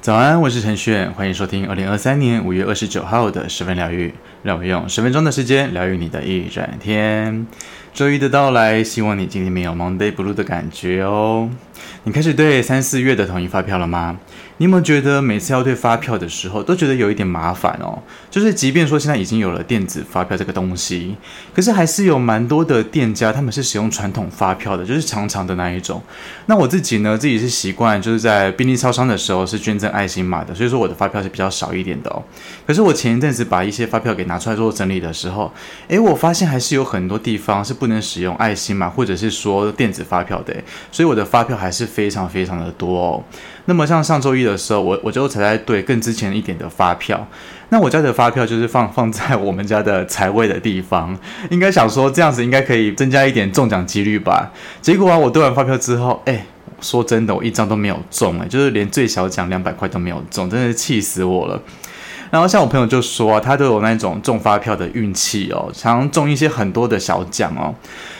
早安，我是陈炫，欢迎收听二零二三年五月二十九号的十分疗愈，让我用十分钟的时间疗愈你的一整天。周一的到来，希望你今天没有 Monday Blue 的感觉哦。你开始对三四月的统一发票了吗？你有没有觉得每次要对发票的时候，都觉得有一点麻烦哦？就是即便说现在已经有了电子发票这个东西，可是还是有蛮多的店家他们是使用传统发票的，就是长长的那一种。那我自己呢，自己是习惯就是在便利超商的时候是捐赠爱心码的，所以说我的发票是比较少一点的哦。可是我前一阵子把一些发票给拿出来做整理的时候，诶，我发现还是有很多地方是不能使用爱心嘛或者是说电子发票的，所以我的发票还是非常非常的多哦。那么像上周一的时候，我我就才在对更之前一点的发票。那我家的发票就是放 放在我们家的财位的地方，应该想说这样子应该可以增加一点中奖几率吧。结果啊，我对完发票之后，哎，说真的，我一张都没有中，哎，就是连最小奖两百块都没有中，真的是气死我了。然后像我朋友就说，他都有那种中发票的运气哦，常中一些很多的小奖哦。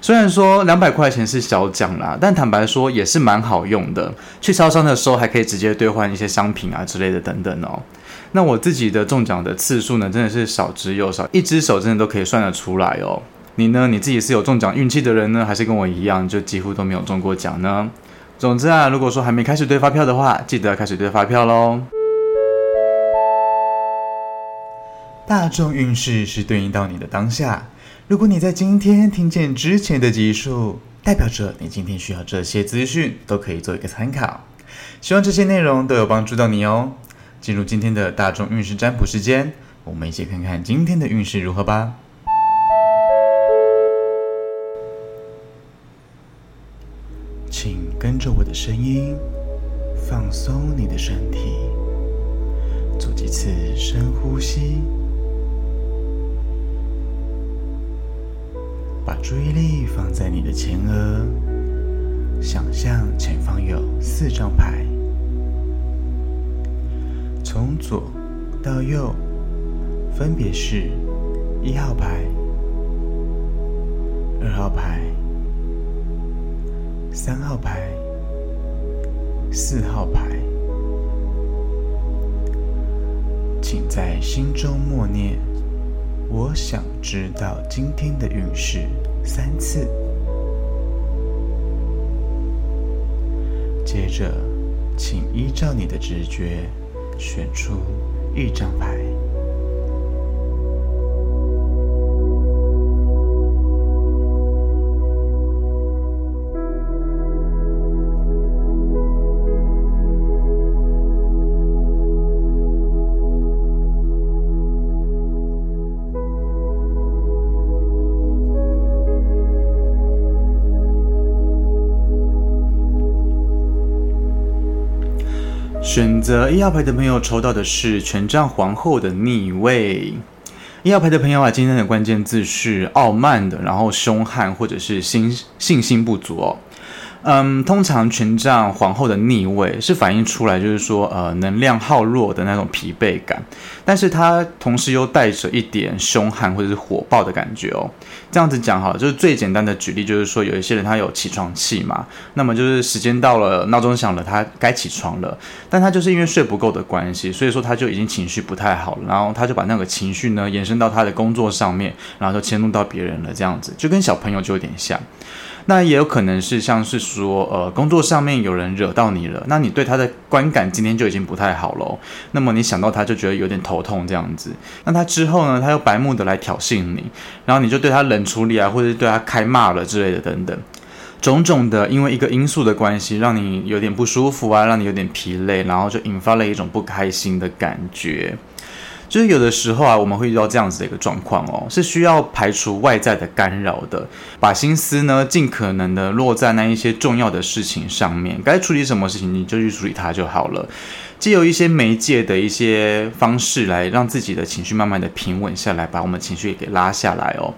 虽然说两百块钱是小奖啦，但坦白说也是蛮好用的。去超商的时候还可以直接兑换一些商品啊之类的等等哦。那我自己的中奖的次数呢，真的是少之又少，一只手真的都可以算得出来哦。你呢？你自己是有中奖运气的人呢，还是跟我一样就几乎都没有中过奖呢？总之啊，如果说还没开始兑发票的话，记得要开始兑发票喽。大众运势是对应到你的当下。如果你在今天听见之前的集数，代表着你今天需要这些资讯，都可以做一个参考。希望这些内容都有帮助到你哦。进入今天的大众运势占卜时间，我们一起看看今天的运势如何吧。请跟着我的声音，放松你的身体，做几次深呼吸。把注意力放在你的前额，想象前方有四张牌，从左到右，分别是一号牌、二号牌、三号牌、四号牌。请在心中默念。我想知道今天的运势三次。接着，请依照你的直觉选出一张牌。选择一号牌的朋友抽到的是权杖皇后的逆位。一号牌的朋友啊，今天的关键字是傲慢的，然后凶悍或者是心信心不足哦。嗯，通常权杖皇后的逆位是反映出来，就是说，呃，能量耗弱的那种疲惫感，但是它同时又带着一点凶悍或者是火爆的感觉哦。这样子讲好了，就是最简单的举例，就是说有一些人他有起床气嘛，那么就是时间到了，闹钟响了，他该起床了，但他就是因为睡不够的关系，所以说他就已经情绪不太好了，然后他就把那个情绪呢延伸到他的工作上面，然后就迁怒到别人了，这样子就跟小朋友就有点像。那也有可能是像是说，呃，工作上面有人惹到你了，那你对他的观感今天就已经不太好了，那么你想到他就觉得有点头痛这样子。那他之后呢，他又白目的来挑衅你，然后你就对他冷处理啊，或者是对他开骂了之类的等等，种种的，因为一个因素的关系，让你有点不舒服啊，让你有点疲累，然后就引发了一种不开心的感觉。就是有的时候啊，我们会遇到这样子的一个状况哦，是需要排除外在的干扰的，把心思呢尽可能的落在那一些重要的事情上面，该处理什么事情你就去处理它就好了。借由一些媒介的一些方式来让自己的情绪慢慢的平稳下来，把我们情绪也给拉下来哦。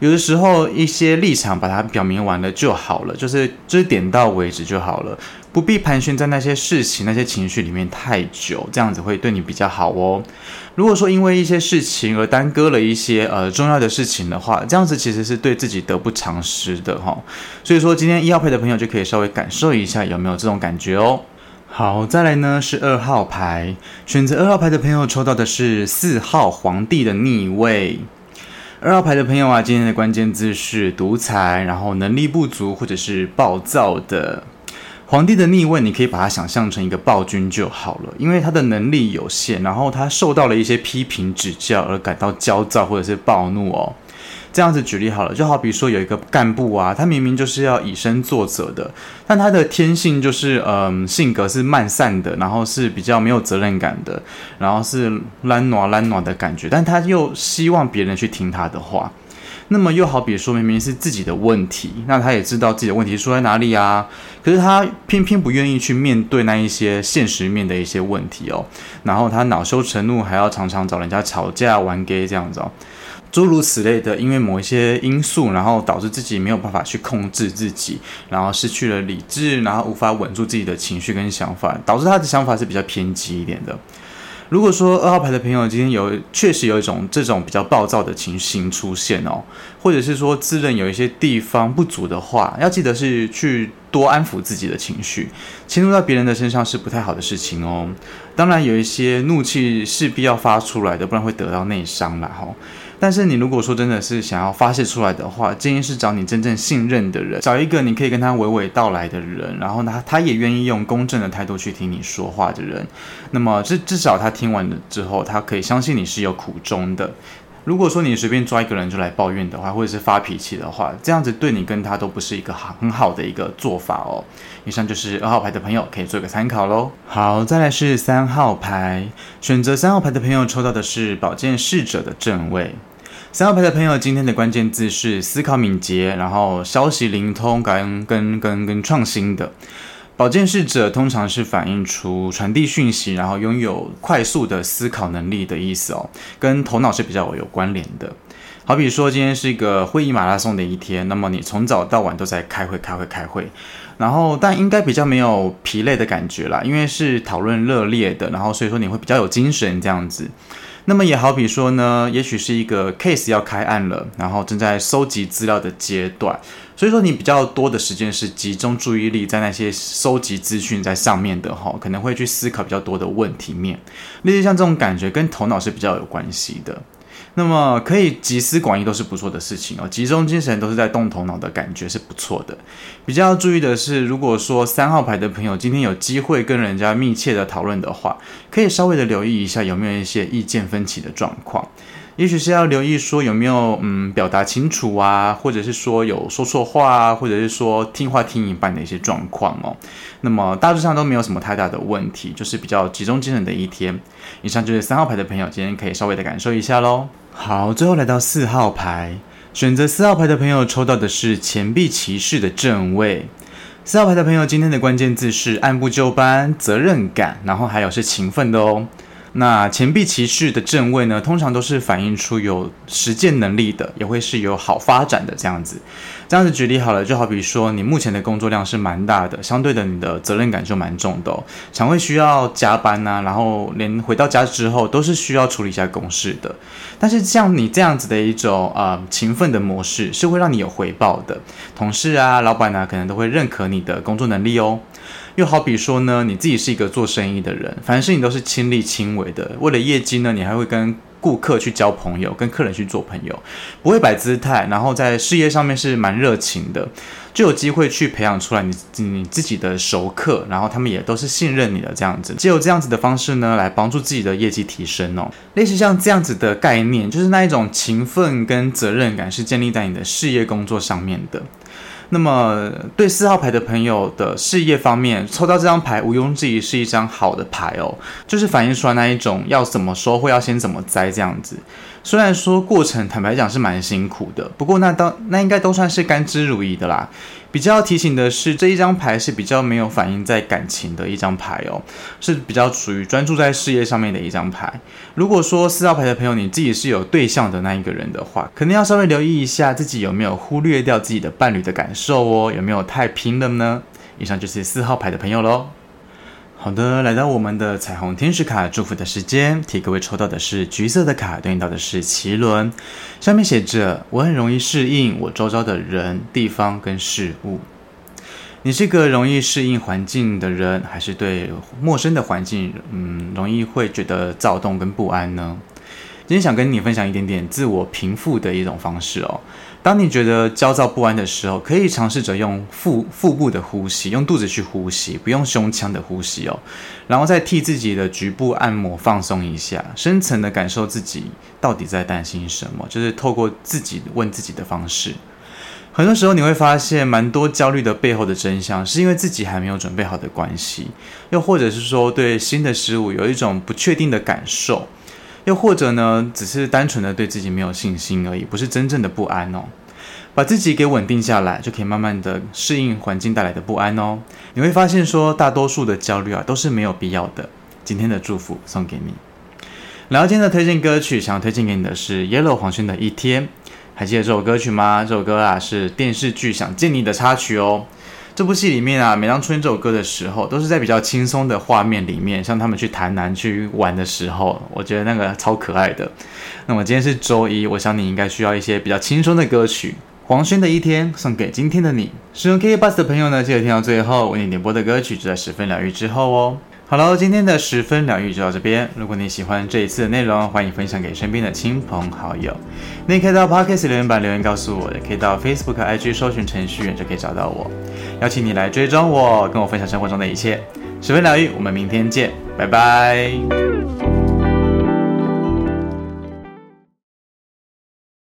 有的时候一些立场把它表明完了就好了，就是就是点到为止就好了。不必盘旋在那些事情、那些情绪里面太久，这样子会对你比较好哦。如果说因为一些事情而耽搁了一些呃重要的事情的话，这样子其实是对自己得不偿失的哈、哦。所以说今天一号牌的朋友就可以稍微感受一下有没有这种感觉哦。好，再来呢是二号牌，选择二号牌的朋友抽到的是四号皇帝的逆位。二号牌的朋友啊，今天的关键字是独裁，然后能力不足或者是暴躁的。皇帝的逆位，你可以把它想象成一个暴君就好了，因为他的能力有限，然后他受到了一些批评指教而感到焦躁或者是暴怒哦。这样子举例好了，就好比说有一个干部啊，他明明就是要以身作则的，但他的天性就是嗯、性格是慢散的，然后是比较没有责任感的，然后是懒惰懒惰的感觉，但他又希望别人去听他的话。那么又好比说，明明是自己的问题，那他也知道自己的问题出在哪里啊，可是他偏偏不愿意去面对那一些现实面的一些问题哦，然后他恼羞成怒，还要常常找人家吵架玩 gay 这样子哦，诸如此类的，因为某一些因素，然后导致自己没有办法去控制自己，然后失去了理智，然后无法稳住自己的情绪跟想法，导致他的想法是比较偏激一点的。如果说二号牌的朋友今天有确实有一种这种比较暴躁的情形出现哦，或者是说自认有一些地方不足的话，要记得是去多安抚自己的情绪，迁怒到别人的身上是不太好的事情哦。当然有一些怒气势必要发出来的，不然会得到内伤了哈。但是你如果说真的是想要发泄出来的话，建议是找你真正信任的人，找一个你可以跟他娓娓道来的人，然后呢，他也愿意用公正的态度去听你说话的人。那么至至少他听完了之后，他可以相信你是有苦衷的。如果说你随便抓一个人就来抱怨的话，或者是发脾气的话，这样子对你跟他都不是一个很好的一个做法哦。以上就是二号牌的朋友可以做一个参考喽。好，再来是三号牌，选择三号牌的朋友抽到的是宝剑侍者的正位。三号牌的朋友今天的关键字是思考敏捷，然后消息灵通、感恩跟跟跟创新的。宝剑侍者通常是反映出传递讯息，然后拥有快速的思考能力的意思哦，跟头脑是比较有关联的。好比说今天是一个会议马拉松的一天，那么你从早到晚都在开会、开会、开会，然后但应该比较没有疲累的感觉啦，因为是讨论热烈的，然后所以说你会比较有精神这样子。那么也好比说呢，也许是一个 case 要开案了，然后正在收集资料的阶段，所以说你比较多的时间是集中注意力在那些收集资讯在上面的哈，可能会去思考比较多的问题面，例如像这种感觉跟头脑是比较有关系的。那么可以集思广益都是不错的事情哦，集中精神都是在动头脑的感觉是不错的。比较要注意的是，如果说三号牌的朋友今天有机会跟人家密切的讨论的话，可以稍微的留意一下有没有一些意见分歧的状况。也许是要留意说有没有嗯表达清楚啊，或者是说有说错话啊，或者是说听话听一半的一些状况哦。那么大致上都没有什么太大的问题，就是比较集中精神的一天。以上就是三号牌的朋友今天可以稍微的感受一下喽。好，最后来到四号牌，选择四号牌的朋友抽到的是钱币骑士的正位。四号牌的朋友今天的关键字是按部就班、责任感，然后还有是勤奋的哦。那钱币骑士的正位呢，通常都是反映出有实践能力的，也会是有好发展的这样子。这样子举例好了，就好比说你目前的工作量是蛮大的，相对的你的责任感就蛮重的，常会需要加班呐，然后连回到家之后都是需要处理一下公事的。但是像你这样子的一种呃勤奋的模式，是会让你有回报的，同事啊、老板啊，可能都会认可你的工作能力哦。又好比说呢，你自己是一个做生意的人，凡事你都是亲力亲为的。为了业绩呢，你还会跟顾客去交朋友，跟客人去做朋友，不会摆姿态。然后在事业上面是蛮热情的，就有机会去培养出来你你自己的熟客，然后他们也都是信任你的这样子。借由这样子的方式呢，来帮助自己的业绩提升哦。类似像这样子的概念，就是那一种勤奋跟责任感是建立在你的事业工作上面的。那么，对四号牌的朋友的事业方面，抽到这张牌，毋庸置疑是一张好的牌哦，就是反映出来那一种要怎么收，会要先怎么栽这样子。虽然说过程坦白讲是蛮辛苦的，不过那当那应该都算是甘之如饴的啦。比较提醒的是，这一张牌是比较没有反映在感情的一张牌哦，是比较属于专注在事业上面的一张牌。如果说四号牌的朋友你自己是有对象的那一个人的话，可能要稍微留意一下自己有没有忽略掉自己的伴侣的感受哦，有没有太拼了呢？以上就是四号牌的朋友喽。好的，来到我们的彩虹天使卡祝福的时间，替各位抽到的是橘色的卡，对应到的是脐轮，上面写着：我很容易适应我周遭的人、地方跟事物。你是个容易适应环境的人，还是对陌生的环境，嗯，容易会觉得躁动跟不安呢？今天想跟你分享一点点自我平复的一种方式哦。当你觉得焦躁不安的时候，可以尝试着用腹腹部的呼吸，用肚子去呼吸，不用胸腔的呼吸哦。然后再替自己的局部按摩放松一下，深层的感受自己到底在担心什么，就是透过自己问自己的方式。很多时候你会发现，蛮多焦虑的背后的真相，是因为自己还没有准备好的关系，又或者是说对新的事物有一种不确定的感受，又或者呢，只是单纯的对自己没有信心而已，不是真正的不安哦。把自己给稳定下来，就可以慢慢的适应环境带来的不安哦。你会发现说，大多数的焦虑啊，都是没有必要的。今天的祝福送给你。然后今天的推荐歌曲，想要推荐给你的是 Yellow 黄轩的一天。还记得这首歌曲吗？这首歌啊是电视剧《想见你》的插曲哦。这部戏里面啊，每当出现这首歌的时候，都是在比较轻松的画面里面，像他们去台南去玩的时候，我觉得那个超可爱的。那么今天是周一，我想你应该需要一些比较轻松的歌曲。黄轩的一天送给今天的你。使用 KK Bus 的朋友呢，记得听到最后，为你点播的歌曲就在十分疗愈之后哦。好了，今天的十分疗愈就到这边。如果你喜欢这一次的内容，欢迎分享给身边的亲朋好友。你可以到 Podcast 留言板留言告诉我，也可以到 Facebook、IG 搜寻程序员就可以找到我。邀请你来追踪我，跟我分享生活中的一切。十分疗愈，我们明天见，拜拜。